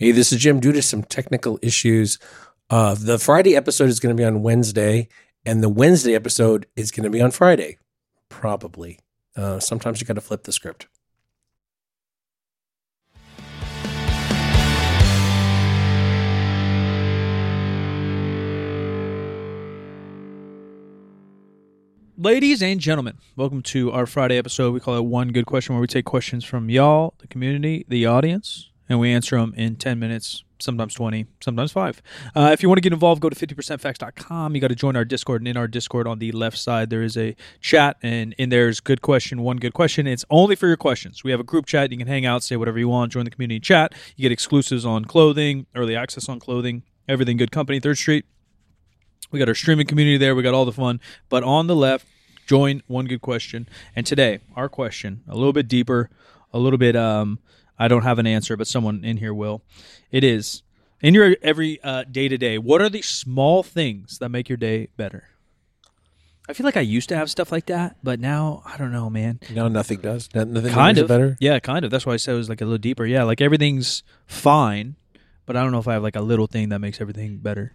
Hey, this is Jim. Due to some technical issues, uh, the Friday episode is going to be on Wednesday, and the Wednesday episode is going to be on Friday, probably. Uh, sometimes you got to flip the script. Ladies and gentlemen, welcome to our Friday episode. We call it One Good Question, where we take questions from y'all, the community, the audience, and we answer them in 10 minutes, sometimes 20, sometimes 5. Uh, if you want to get involved, go to 50percentfacts.com. You got to join our Discord, and in our Discord on the left side, there is a chat, and in there's good question, one good question. It's only for your questions. We have a group chat. You can hang out, say whatever you want, join the community chat. You get exclusives on clothing, early access on clothing, everything good company, Third Street. We got our streaming community there. We got all the fun. But on the left, join one good question. And today, our question, a little bit deeper, a little bit um I don't have an answer, but someone in here will. It is in your every uh, day to day, what are the small things that make your day better? I feel like I used to have stuff like that, but now I don't know, man. No, nothing does. Nothing kind makes it of better. Yeah, kind of. That's why I said it was like a little deeper. Yeah, like everything's fine, but I don't know if I have like a little thing that makes everything better.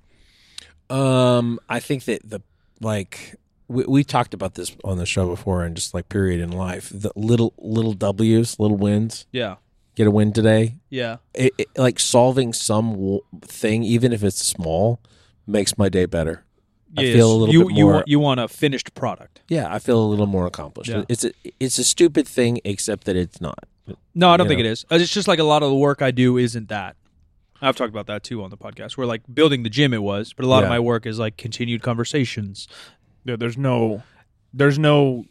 Um, I think that the like we, we talked about this on the show before, and just like period in life, the little little W's, little wins. Yeah. Get a win today. Yeah. It, it, like solving some w- thing, even if it's small, makes my day better. I feel a little you, bit you more. want you want a finished product. yeah, I feel a little more accomplished. Yeah. It's a it's a stupid thing, except that it's not. No, I don't You think know. it is. Uh, It's just like a lot of the work I do isn't that. I've talked about that too on the podcast. Where like building the gym, it was, but a lot of my work is like continued conversations. Yeah, there's no, there's no,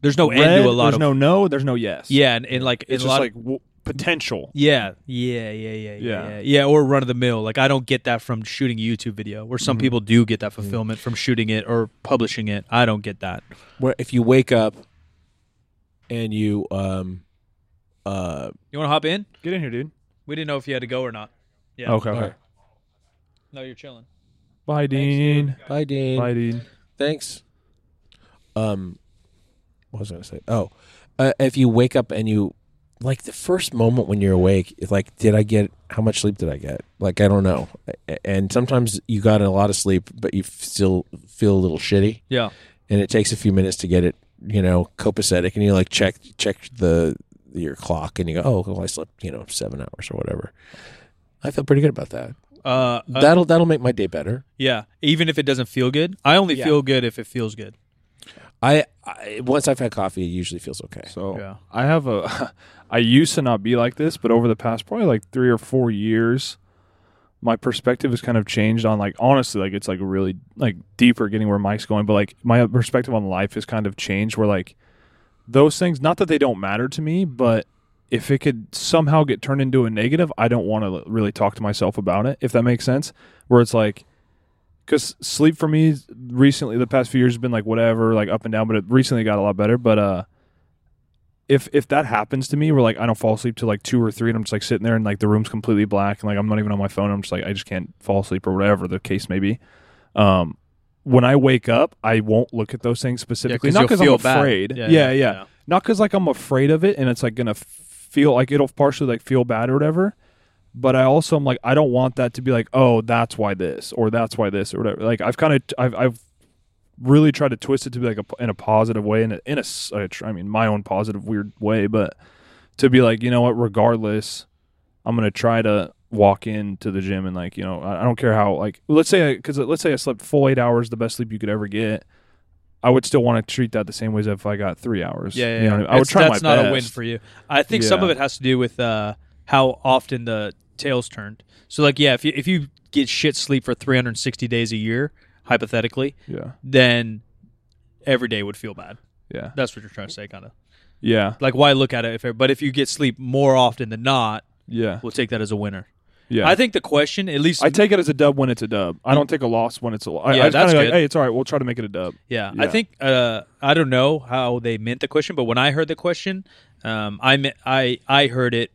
There's no red, end to a lot there's of no no, there's no yes. yeah, and, and like it's in a just lot like w- potential. yeah, yeah, yeah, yeah, yeah, Yeah. yeah, yeah, or run of the mill. Like I don't get that from shooting a YouTube video. Where some Mhm. people do get that fulfillment from shooting it or publishing it. I don't get that. Where if you wake up and you um uh You want to hop in? Get in here, dude. We didn't know if you had to go or not. Yeah. Okay. okay. Alright. No, you're chilling. Bye, Dean. bye Dean. Bye, Dean. Thanks. Um, what was I gonna say? Oh, uh, if you wake up and you like the first moment when you're awake, it's like, did I get how much sleep did I get? Like I don't know. And sometimes you got a lot of sleep, but you still feel a little shitty, Yeah. and it takes a few minutes to get it, you know, copacetic, and you like check check the your clock, and you go, oh, well, I slept, you know, seven hours or whatever. I feel pretty good about that. Uh, uh, That'll that'll make my day better. yeah. Even if it doesn't feel good, I only Yeah. feel good if it feels good. I, I once I've had coffee, it usually feels okay. So Yeah. I have a. I used to not be like this, but over the past probably like three or four years, my perspective has kind of changed on like honestly, like it's like really like deeper getting where Mike's going, but like my perspective on life has kind of changed. Where like those things, not that they don't matter to me, but if it could somehow get turned into a negative, I don't want to really talk to myself about it. If that makes sense, where it's like because sleep for me recently the past few years has been like whatever like up and down but it recently got a lot better. But uh if if that happens to me where like i don't fall asleep till like two or three and i'm just like sitting there and like the room's completely black and like i'm not even on my phone i'm just like i just can't fall asleep or whatever the case may be um when i wake up i won't look at those things specifically. 'cause not because i'm afraid. Yeah, yeah yeah, yeah, yeah. not because like i'm afraid of it and it's like gonna feel like it'll partially like feel bad or whatever but I also am like I don't want that to be like oh that's why this or that's why this or whatever. Like I've kind of I've I've really tried to twist it to be like a, in a positive way in a, in a I mean my own positive weird way, but to be like you know what regardless I'm gonna try to walk into the gym and like you know I, I don't care how like let's say because let's say I slept full eight hours the best sleep you could ever get. I would still want to treat that the same way as if I got three hours. Yeah, yeah, You know yeah. I, would try That's not best. a win for you. I think some of it has to do with uh, how often the tails turned. So, like, yeah, if you if you get shit sleep for 360 days a year, hypothetically, Yeah, then every day would feel bad. yeah, That's what you're trying to say, kind of. yeah, Like, why look at it? If but if you get sleep more often than not, yeah, we'll take that as a winner. yeah. I think the question, at least, I take it as a dub when it's a dub. I don't take a loss when it's a loss. Yeah, I that's kinda like, good. hey, it's all right. We'll try to make it a dub. Yeah, I think uh, I don't know how they meant the question, but when I heard the question, um, I me- I I heard it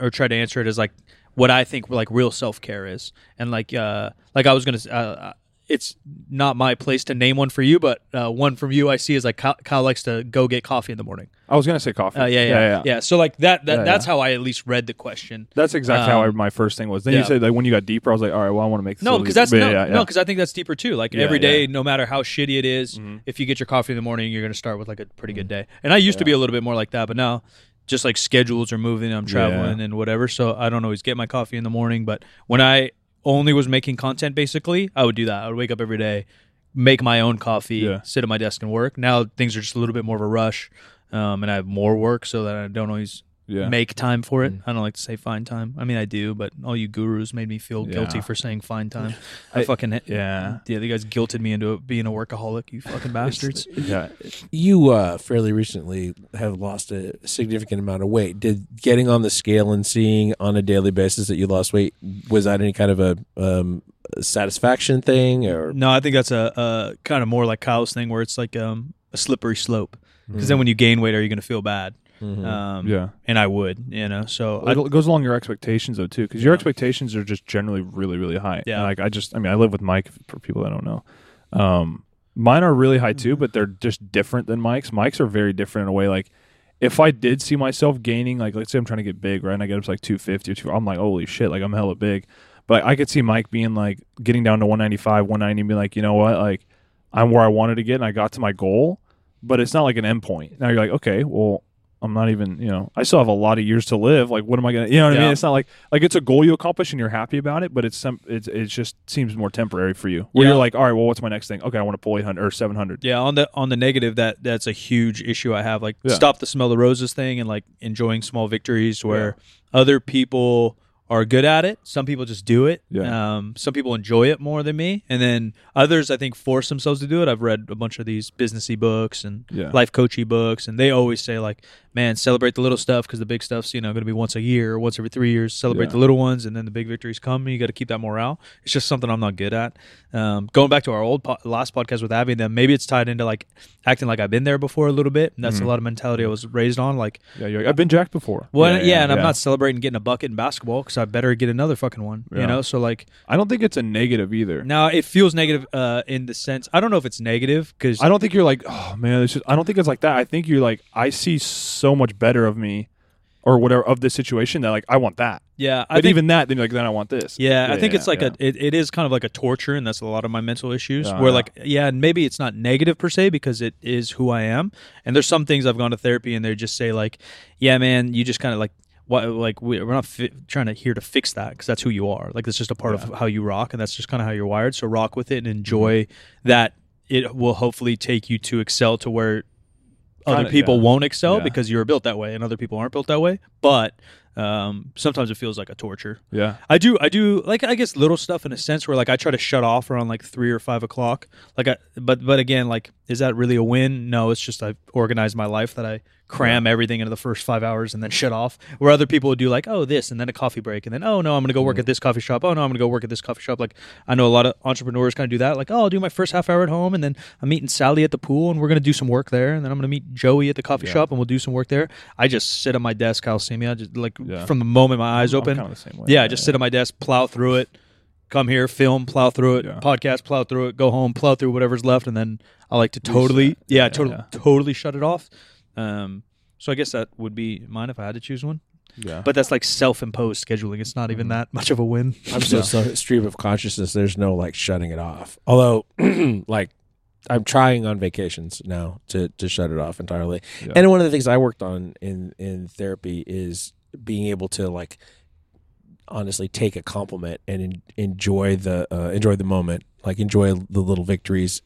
or try to answer it as like what I think like real self care is, and like uh, like I was gonna. Uh, it's not my place to name one for you, but uh, one from you I see is like Kyle, Kyle likes to go get coffee in the morning. I was gonna say coffee. Uh, yeah, yeah, yeah, So like that, that Yeah, that's yeah. how I at least read the question. That's exactly how I, Um, my first thing was. Then yeah. you said like when you got deeper, I was like, all right, well, I want to make this No, because that's no, yeah, yeah, no, because I think that's deeper too. Like Yeah, every day, yeah. no matter how shitty it is, Mhm. if you get your coffee in the morning, you're gonna start with like a pretty good day. And I used to be a little bit more like that, but now just like schedules are moving, I'm traveling and whatever, so I don't always get my coffee in the morning. But when I only was making content, basically, I would do that. I would wake up every day, make my own coffee, Yeah. sit at my desk and work. Now things are just a little bit more of a rush. Um, and I have more work, so that I don't always yeah. make time for it. Mm. I don't like to say find time. I mean, I do, but all you gurus made me feel guilty Yeah. for saying find time. I, I- fucking yeah. yeah. You guys guilted me into being a workaholic. You fucking bastards. yeah. You uh, fairly recently have lost a significant amount of weight. Did getting on the scale and seeing on a daily basis that you lost weight was that any kind of a um, satisfaction thing or? No, I think that's a, a kind of more like Kyle's thing, where it's like um, a slippery slope. Because Mm-hmm. then when you gain weight, are you going to feel bad? Mhm. Um, Yeah. And I would, you know. So I, it goes along your expectations though too, because your Yeah. expectations are just generally really really high. Yeah. And, like I just, I mean, I live with Mike for people that don't know. Um, mine are really high Mm-hmm. too, but they're just different than Mike's. Mike's are very different in a way. Like if I did see myself gaining, like let's say I'm trying to get big, right? And I get up to like 250 or two, I'm like, holy shit, like I'm hella big. But I could see Mike being like getting down to 195, 190, and be like, you know what, like I'm where I wanted to get, and I got to my goal, but it's not like an end point. Now you're like, okay, well, I'm not even, you know, I still have a lot of years to live. Like, what am I gonna, you know what I mean? It's not like like it's a goal you accomplish and you're happy about it, but it's some, it's it just seems more temporary for you. Where Yeah. you're like, all right, well, what's my next thing? Okay, I want to pull 800 or 700. yeah, on the on the negative, that that's a huge issue I have. Like Yeah. stop the smell the roses thing, and like enjoying small victories where other people are good at it. Some people just do it. Yeah. Um, some people enjoy it more than me, and then others I think force themselves to do it. I've read a bunch of these businessy books and Yeah. life coachy books, and they always say like, "Man, celebrate the little stuff because the big stuff's you know going to be once a year or once every three years. Celebrate Yeah. the little ones, and then the big victories come. You got to keep that morale. It's just something I'm not good at. Um, going back to our old po- last podcast with Abby, and then maybe it's tied into like acting like I've been there before a little bit. And that's Mhm. a lot of mentality I was raised on. Like, Yeah, you're like, I've been jacked before. well, yeah, and I'm not celebrating getting a bucket in basketball I better get another fucking one. Yeah. You know, so like I don't think it's a negative either. now it feels negative uh, in the sense I don't know if it's negative because I don't think you're like, oh man, it's just, I don't think it's like that. I think you're like, I see so much better of me, or whatever of this situation that like I want that. yeah, I But think even that, then you're like, then I want this. Yeah, I think it's like yeah. a it, it is kind of like a torture, and that's a lot of my mental issues. Yeah, where yeah. like yeah, and maybe it's not negative per se because it is who I am. And there's some things I've gone to therapy, and they just say like, yeah, man, you just kind of like. What, like we, we're not fi- trying to here to fix that because that's who you are. Like that's just a part of how you rock, and that's just kind of how you're wired. So rock with it and enjoy Mm-hmm. that. It will hopefully take you to excel to where other Kinda, people yeah. won't excel Yeah. because you're built that way, and other people aren't built that way. But um, sometimes it feels like a torture. yeah, I do, I do like I guess little stuff in a sense where like I try to shut off around like three or five o'clock. Like I, but but again, like is that really a win? No, it's just I've organized my life that I cram everything into the first five hours and then shut off. Where other people would do like oh this and then a coffee break and then oh no I'm gonna go work at this coffee shop. Oh no I'm gonna go work at this coffee shop. Like I know a lot of entrepreneurs kind of do that. Like oh I'll do my first half hour at home and then I'm meeting Sally at the pool and we're gonna do some work there and then I'm gonna meet Joey at the coffee Yeah. shop and we'll do some work there. I just sit at my desk. I'll see me. I just like Yeah. from the moment my eyes I'm open. kinda the same way. Yeah, I just sit at my desk, plow through it, come here, film, plow through it, Yeah. podcast, plow through it, go home, plow through whatever's left, and then I like to totally, Reset. yeah, Yeah, totally, yeah. totally shut it off. Um, so I guess that would be mine if I had to choose one. Yeah, But that's like self-imposed scheduling. It's not Mm-hmm. even that much of a win. I'm so, so stream of consciousness. There's no like shutting it off. Although, like, I'm trying on vacations now to to shut it off entirely. Yeah. And one of the things I worked on in in therapy is being able to like honestly take a compliment and en- enjoy the uh, enjoy the moment, like enjoy the little victories.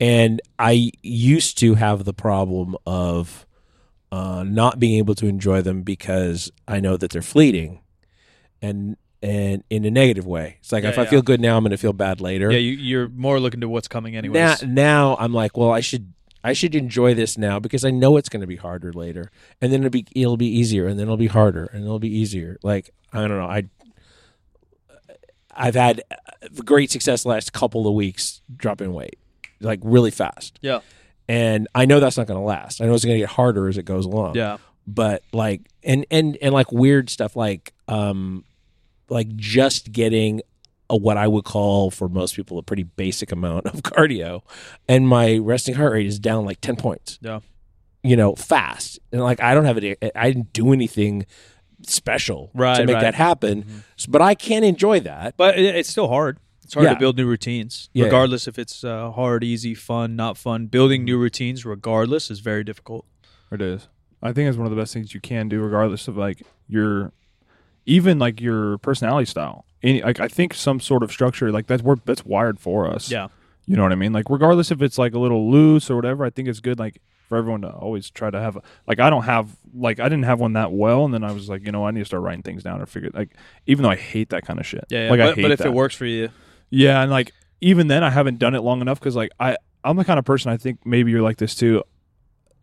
And I used to have the problem of uh, not being able to enjoy them because I know that they're fleeting, and and in a negative way. It's like Yeah, if I feel good now, I'm going to feel bad later. Yeah, you, you're more looking to what's coming now, now I'm like, well, I should I should enjoy this now because I know it's going to be harder later, and then it'll be it'll be easier, and then it'll be harder, and it'll be easier. Like I don't know, I I've had uh, great success the last couple of weeks dropping weight, like really fast, yeah, and I know that's not going to last. I know it's going to get harder as it goes along. Yeah, but like and and and like weird stuff like um like just getting a, what I would call for most people a pretty basic amount of cardio and my resting heart rate is down like 10 points. Yeah. you know, fast. And like I don't have any I didn't do anything special Right, to make right. that happen. S- But I can enjoy that. But it, it's still hard. It's hard Yeah. to build new routines, Yeah. regardless if it's uh, hard, easy, fun, not fun. Building new routines, regardless, is very difficult. It is. I think it's one of the best things you can do, regardless of like your, even like your personality style. Any, like I think some sort of structure like that's that's wired for us. Yeah. You know what I mean? Like regardless if it's like a little loose or whatever, I think it's good like for everyone to always try to have a, like I don't have like I didn't have one that well and then I was like, you know, I need to start writing things down or figure like even though I hate that kind of shit. Yeah, yeah. Like I but, hate but if that. it works for you, Yeah, and like even then I haven't done it long enough cuz like I I'm the kind of person I think maybe you're like this too.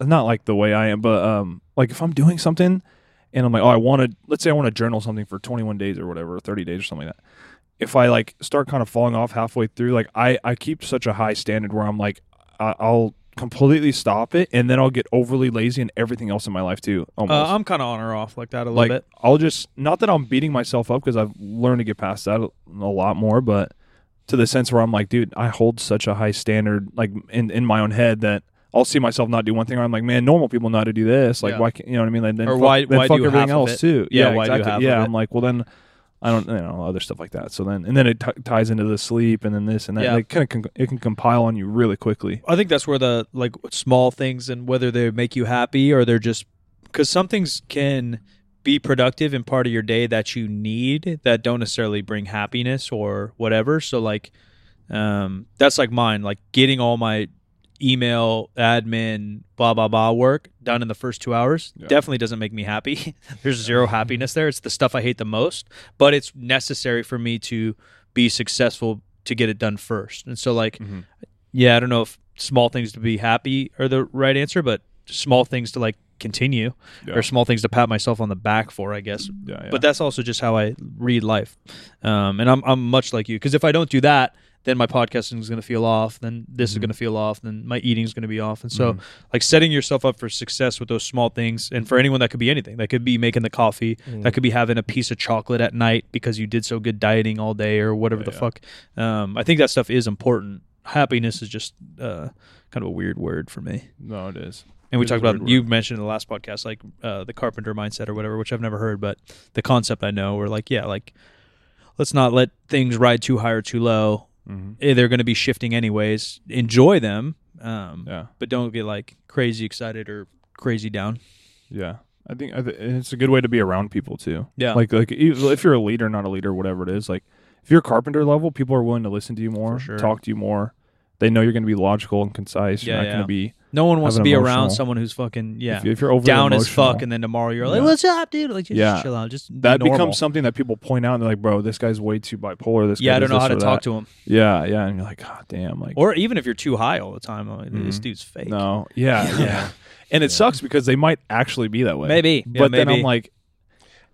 Not like the way I am, but um like if I'm doing something and I'm like, "Oh, I want to let's say I want to journal something for 21 days or whatever, or 30 days or something like that." If I like start kind of falling off halfway through, like I I keep such a high standard where I'm like I, I'll completely stop it and then I'll get overly lazy in everything else in my life too. Almost. uh, I'm kind of on or off like that a little like bit. I'll just not that I'm beating myself up because I've learned to get past that a, a lot more, but to the sense where I'm like, dude, I hold such a high standard, like in in my own head that I'll see myself not do one thing. Or I'm like, man, normal people know how to do this. Like, Yeah. why can't you know what I mean? Like, then Or fuck, why- then why fuck do everything else it? too? Yeah, Yeah, why exactly. yeah. I'm like, well then. I don't, you know, other stuff like that. So then, and then it t- ties into the sleep, and then this and that. Yeah. Like, kind of, con- it can compile on you really quickly. I think that's where the like small things and whether they make you happy or they're just because some things can be productive in part of your day that you need that don't necessarily bring happiness or whatever. So like, um, that's like mine. Like getting all my email, admin, blah blah blah work done in the first two hours Yeah. definitely doesn't make me happy. There's zero happiness there. It's the stuff I hate the most, but it's necessary for me to be successful to get it done first. And so like Mhm. yeah, I don't know if small things to be happy are the right answer, but small things to like continue Yeah. or small things to pat myself on the back for, I guess. Yeah. But that's also just how I read life. Um, and I'm I'm much like you because if I don't do that, then my podcasting is going to feel off. Then this is Mhm. going to feel off. Then my eating is going to be off. And so, Mhm. like setting yourself up for success with those small things, and for anyone that could be anything. That could be making the coffee. That could be having a piece of chocolate at night because you did so good dieting all day or whatever the Yeah. fuck. Um, I think that stuff is important. Happiness is just uh, kind of a weird word for me. no, it is. And we talked about you mentioned in the last podcast like uh, the carpenter mindset or whatever, which I've never heard, but the concept I know. Where like yeah, like let's not let things ride too high or too low. Hmm Eh, They're going to be shifting anyways. Enjoy them, um, Yeah. but don't get like crazy excited or crazy down. Yeah, I think I th- it's a good way to be around people too. Yeah. like like if you're a leader, not a leader, whatever it is. Like if you're carpenter level, people are willing to listen to you more, sure. talk to you more. They know you're going to be logical and concise. You're Yeah, not yeah. going to be No one wants to be around someone who's fucking yeah if, if you're over down as fuck, and then tomorrow you're like, Yeah. "What's up, dude?" Like, just Yeah. chill out. Just be that normal. becomes something that people point out and they're like, "Bro, this guy's way too bipolar." This yeah. guy I don't know how to talk to him, Yeah, yeah, and you're like, "God damn!" Like, or even if you're too high all the time, I'm like, this Mhm. dude's fake. no, yeah, yeah, and it sucks because they might actually be that way. Maybe, yeah, but then maybe. I'm like,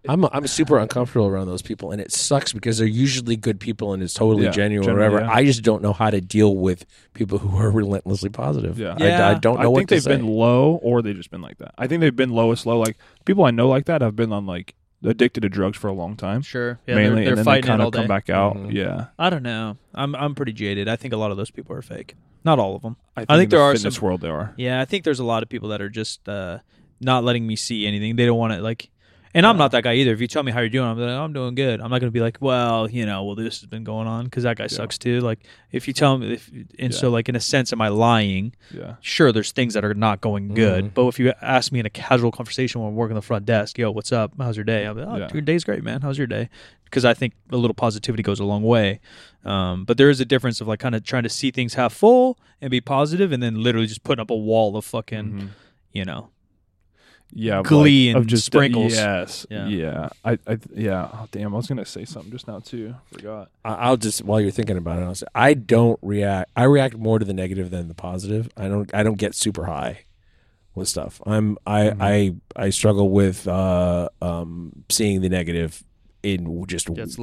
I'm I'm super uncomfortable around those people, and it sucks because they're usually good people and it's totally Yeah, genuine or generally, whatever. yeah. I just don't know how to deal with people who are relentlessly positive. Yeah. I, Yeah. I don't know I what think to they've say. been low or they've just been like that. I think they've been lowest low. Like people I know like that have been on like addicted to drugs for a long time. Sure, yeah, mainly, they're, they're and then fighting they kind all of day. come back out. Mhm. Yeah, I don't know. I'm I'm pretty jaded. I think a lot of those people are fake. Not all of them. I think, think in the there are fitness some- world they are. Yeah, I think there's a lot of people that are just uh, not letting me see anything. They don't want to like. And I'm not that guy either. If you tell me how you're doing, I'm like, I'm doing good. I'm not going to be like, well, you know, well, this has been going on because that guy sucks too. Like, if you tell me, if, and so, like, in a sense, am I lying? Yeah, Sure, there's things that are not going good. Mhm. But if you ask me in a casual conversation when I'm working the front desk, yo, what's up? How's your day? I'm like, oh, your day's great, man. How's your day? Because I think a little positivity goes a long way. Um, but there is a difference of like kind of trying to see things half full and be positive, and then literally just putting up a wall of fucking, Mhm. you know, yeah, of, Glee like, of and just sprinkles. Yes, Yeah. yeah, I, I, yeah. Oh, damn, I was gonna say something just now too. Forgot. I- I'll just while you're thinking about it, I'll say I don't react. I react more to the negative than the positive. I don't. I don't get super high with stuff. I'm. I. Mhm. I. I struggle with uh, um, seeing the negative in just It's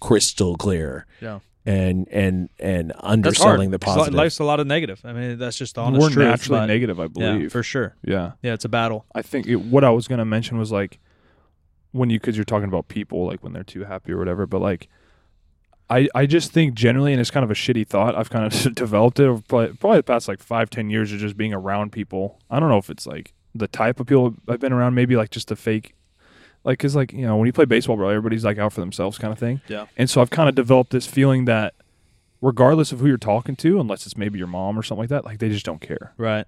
crystal clear. Yeah. And and and That's hard. underselling the 'cause positive. Life's a lot of negative. I mean, that's just the honest We're truth. naturally but- negative, I Yeah, believe. for sure. yeah. Yeah, it's a battle. I think it, what I was gonna mention was like when you because you're talking about people like when they're too happy or whatever, but like I I just think generally, and it's kind of a shitty thought. I've kind of developed it over probably, probably the past like five ten years of just being around people. I don't know if it's like the type of people I've been around. Maybe like just a fake, like because like you know when you play baseball, bro, everybody's like out for themselves kind of thing. Yeah. And so I've kind of developed this feeling that regardless of who you're talking to, unless it's maybe your mom or something like that, like they just don't care. Right.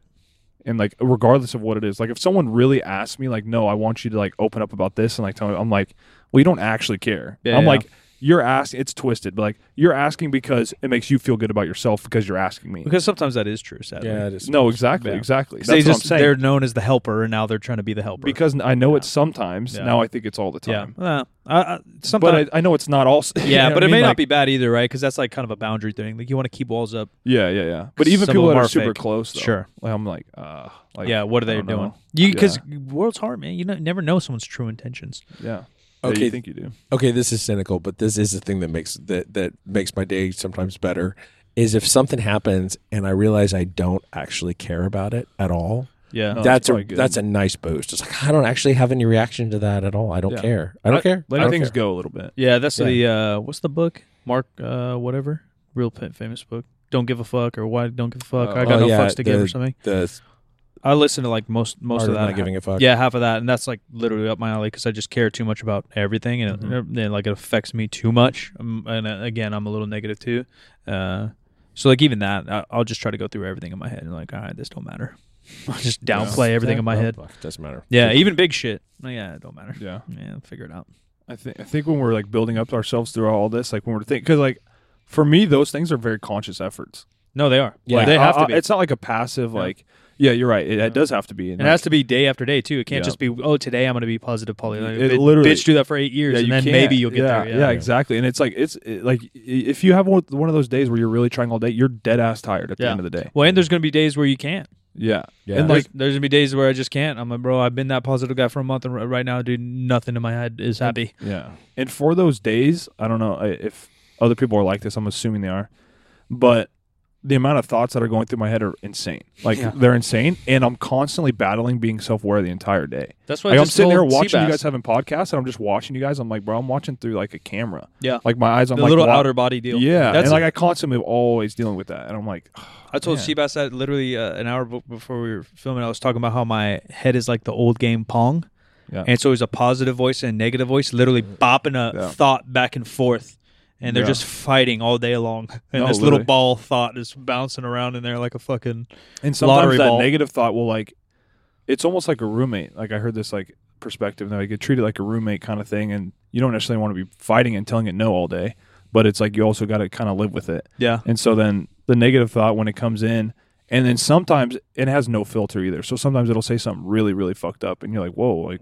And like regardless of what it is, like if someone really asks me, like, no, I want you to like open up about this and like tell me, I'm like, well, you don't actually care. Yeah, I'm yeah. like, you're asking. It's twisted, but like you're asking because it makes you feel good about yourself because you're asking me. Because sometimes that is true. Sadly. Yeah, it is. no, exactly, Yeah. exactly. 'Cause That's they what just I'm saying. they're known as the helper, and now they're trying to be the helper. because I know Yeah. it's sometimes. Yeah. Now I think it's all the yeah, time. well, I, I, sometimes. But I, I know it's not all. you yeah, know but it I may mean? not Like- be bad either, right? Because that's like kind of a boundary thing. Like you want to keep walls up. Yeah, yeah, yeah. But even people that are are super fake. close, though, Sure. Like I'm like, uh, like yeah, what are they doing? know. You because Yeah. world's hard, man. You never know someone's true intentions. Yeah. Okay. Yeah, you think you do? okay, this is cynical, but this is the thing that makes that that makes my day sometimes better. Is if something happens and I realize I don't actually care about it at all. Yeah, No, that's that's a good. that's a nice boost. It's like I don't actually have any reaction to that at all. I don't Yeah. care. I don't Let- care. Let things care. go a little bit. yeah. That's Yeah. the uh, what's the book? Mark, uh, whatever, real pa- famous book. Don't give a fuck, or why don't give a fuck? I Oh, got no yeah, fucks to give, or something. The I listen to like most most art of that. not giving a fuck. Yeah, half of that, and that's like literally up my alley because I just care too much about everything, and it, then like it affects me too much. Um, and uh, again, I'm a little negative too. Uh, so like even that, I, I'll just try to go through everything in my head and like, all right, this don't matter. I'll just downplay everything in my Oh, head. fuck, doesn't matter. Yeah, even big shit. Oh, yeah, it don't matter. Yeah. Yeah, figure it out. I think I think when we're like building up ourselves through all this, like when we're thinking, because like for me, those things are very conscious efforts. No, they are. Yeah. Like, they have I- to be. It's not like a passive, Yeah. like yeah, you're right. It, it uh, does have to be. it has to be day after day too. It can't Yeah. just be oh today I'm going to be positive poly. Like, It bitch- literally- bitch do that for eight years and then can't. maybe you'll get yeah, there. Yeah, exactly. And it's like it's it, like if you have one one of those days where you're really trying all day, you're dead ass tired at the end of the day. Well, and there's going to be days where you can't. Yeah, Yeah. and like there's gonna be days where I just can't. I'm like, bro, I've been that positive guy for a month, and r- right now, dude, nothing in my head is happy. Yeah. And for those days, I don't know if other people are like this. I'm assuming they are. But the amount of thoughts that are going through my head are insane. Like Yeah. they're insane, and I'm constantly battling being self-aware the entire day. That's why Like I'm sitting there told watching you guys having podcasts, and I'm just watching you guys. I'm like, bro, I'm watching through like a camera. Yeah, Like my eyes, I'm the like, little wa- outer body deal. Yeah, that's and like I constantly always dealing with that, and I'm like, I told man. Seabass that literally uh, an hour before we were filming. I was talking about how my head is like the old game Pong, yeah, and so it's a positive voice and a negative voice, literally bopping a Yeah. thought back and forth, and they're Yeah. just fighting all day long. And No, this little ball thought is bouncing around in there like a fucking. And sometimes Lottery that ball. negative thought will like, it's almost like a roommate. Like I heard this like perspective that I get treated like a roommate kind of thing, and you don't necessarily want to be fighting and telling it no all day, but it's like you also got to kind of live with it. Yeah, And so then the negative thought when it comes in, and then sometimes it has no filter either. So sometimes it'll say something really really fucked up, and you're like, whoa, like.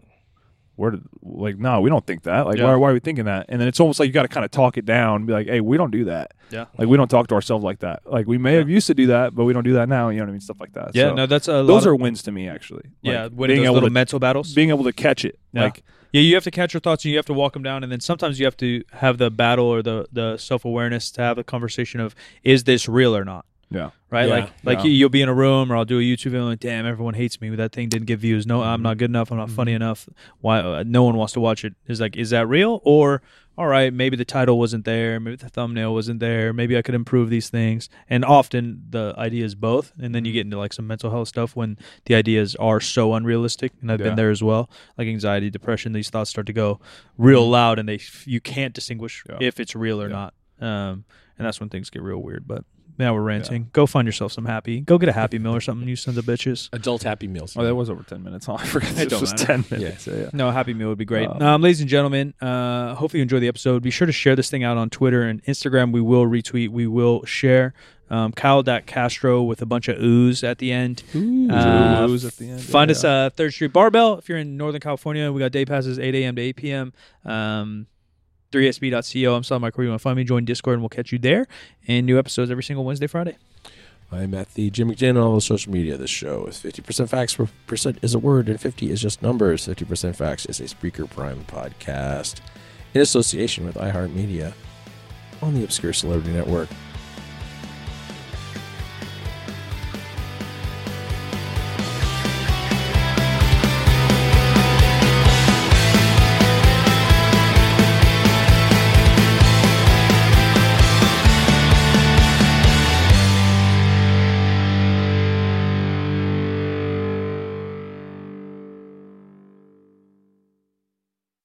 Where did like no, we don't think that. Like Yeah. why, why are we thinking that? And then it's almost like you got to kind of talk it down, and be like, hey, we don't do that. yeah, Like we don't talk to ourselves like that. Like we may have used to do that, but we don't do that now. You know what I mean? Stuff like that. yeah. So no, that's a those are of, wins to me actually. yeah. Like, winning being those able little to mental battles. being able to catch it. Yeah. Like Yeah, you have to catch your thoughts and you have to walk them down, and then sometimes you have to have the battle or the the self awareness to have a conversation of is this real or not, yeah, right? Yeah, like like yeah. you, you'll be in a room or I'll do a YouTube video like, damn, everyone hates me. That thing didn't get views. No, I'm not good enough. I'm not funny enough. Why? Uh, no one wants to watch it. Is like, is that real or? All right, maybe the title wasn't there, maybe the thumbnail wasn't there, maybe I could improve these things. And often the idea is both, and then you get into like some mental health stuff when the ideas are so unrealistic, and I've Yeah. been there as well. Like anxiety, depression, these thoughts start to go real loud, and they you can't distinguish Yeah. if it's real or Yeah. not. Um, and that's when things get real weird. But now we're ranting. Go find yourself some happy. Go get a happy meal or something. You sons of bitches. Adult Happy Meals. Oh, that was over ten minutes. Oh, I forgot It this don't was matter. ten minutes. Yeah. yeah. No, a happy meal would be great. Um, Um, ladies and gentlemen, uh, hopefully you enjoy the episode. Be sure to share this thing out on Twitter and Instagram. We will retweet. We will share. Um, Kyle Castro with a bunch of ooze at the end. Uh, Ooze at the end, Find yeah. us uh, Third Street Barbell if you're in Northern California. We got day passes 8 a.m. to 8 p.m. Um, 3sb.co. I'm Sal. Where you want to find me? Join Discord and we'll catch you there. And new episodes every single Wednesday, Friday. I'm at the Jim McJunkin on all the social media. This show is 50% facts, percent is a word, and 50 is just numbers. 50% facts is a Spreaker Prime podcast in association with iHeartMedia on the Obscure Celebrity Network.